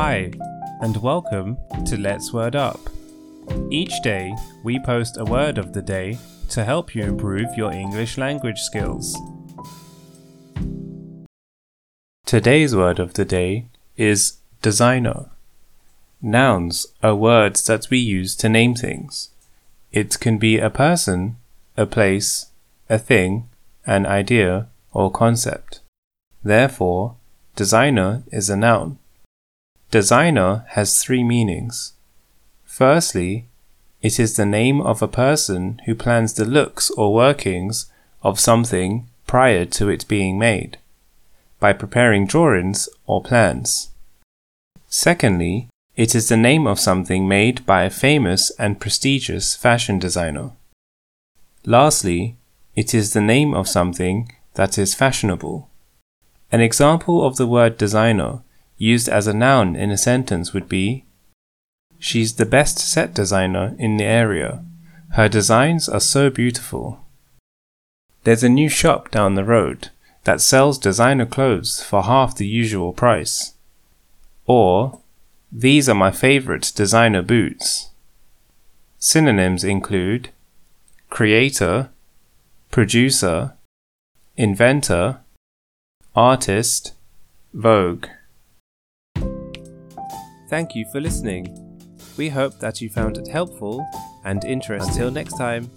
Hi, and welcome to Let's Word Up. Each day, we post a word of the day to help you improve your English language skills. Today's word of the day is designer. Nouns are words that we use to name things. It can be a person, a place, a thing, an idea, or concept. Therefore, designer is a noun. Designer has three meanings. Firstly, it is the name of a person who plans the looks or workings of something prior to it being made, by preparing drawings or plans. Secondly, it is the name of something made by a famous and prestigious fashion designer. Lastly, it is the name of something that is fashionable. An example of the word designer used as a noun in a sentence would be She's the best set designer in the area. Her designs are so beautiful. There's a new shop down the road that sells designer clothes for half the usual price. Or, these are my favorite designer boots. Synonyms include creator, producer, inventor, artist, vogue. Thank you for listening. We hope that you found it helpful and interesting. Until next time.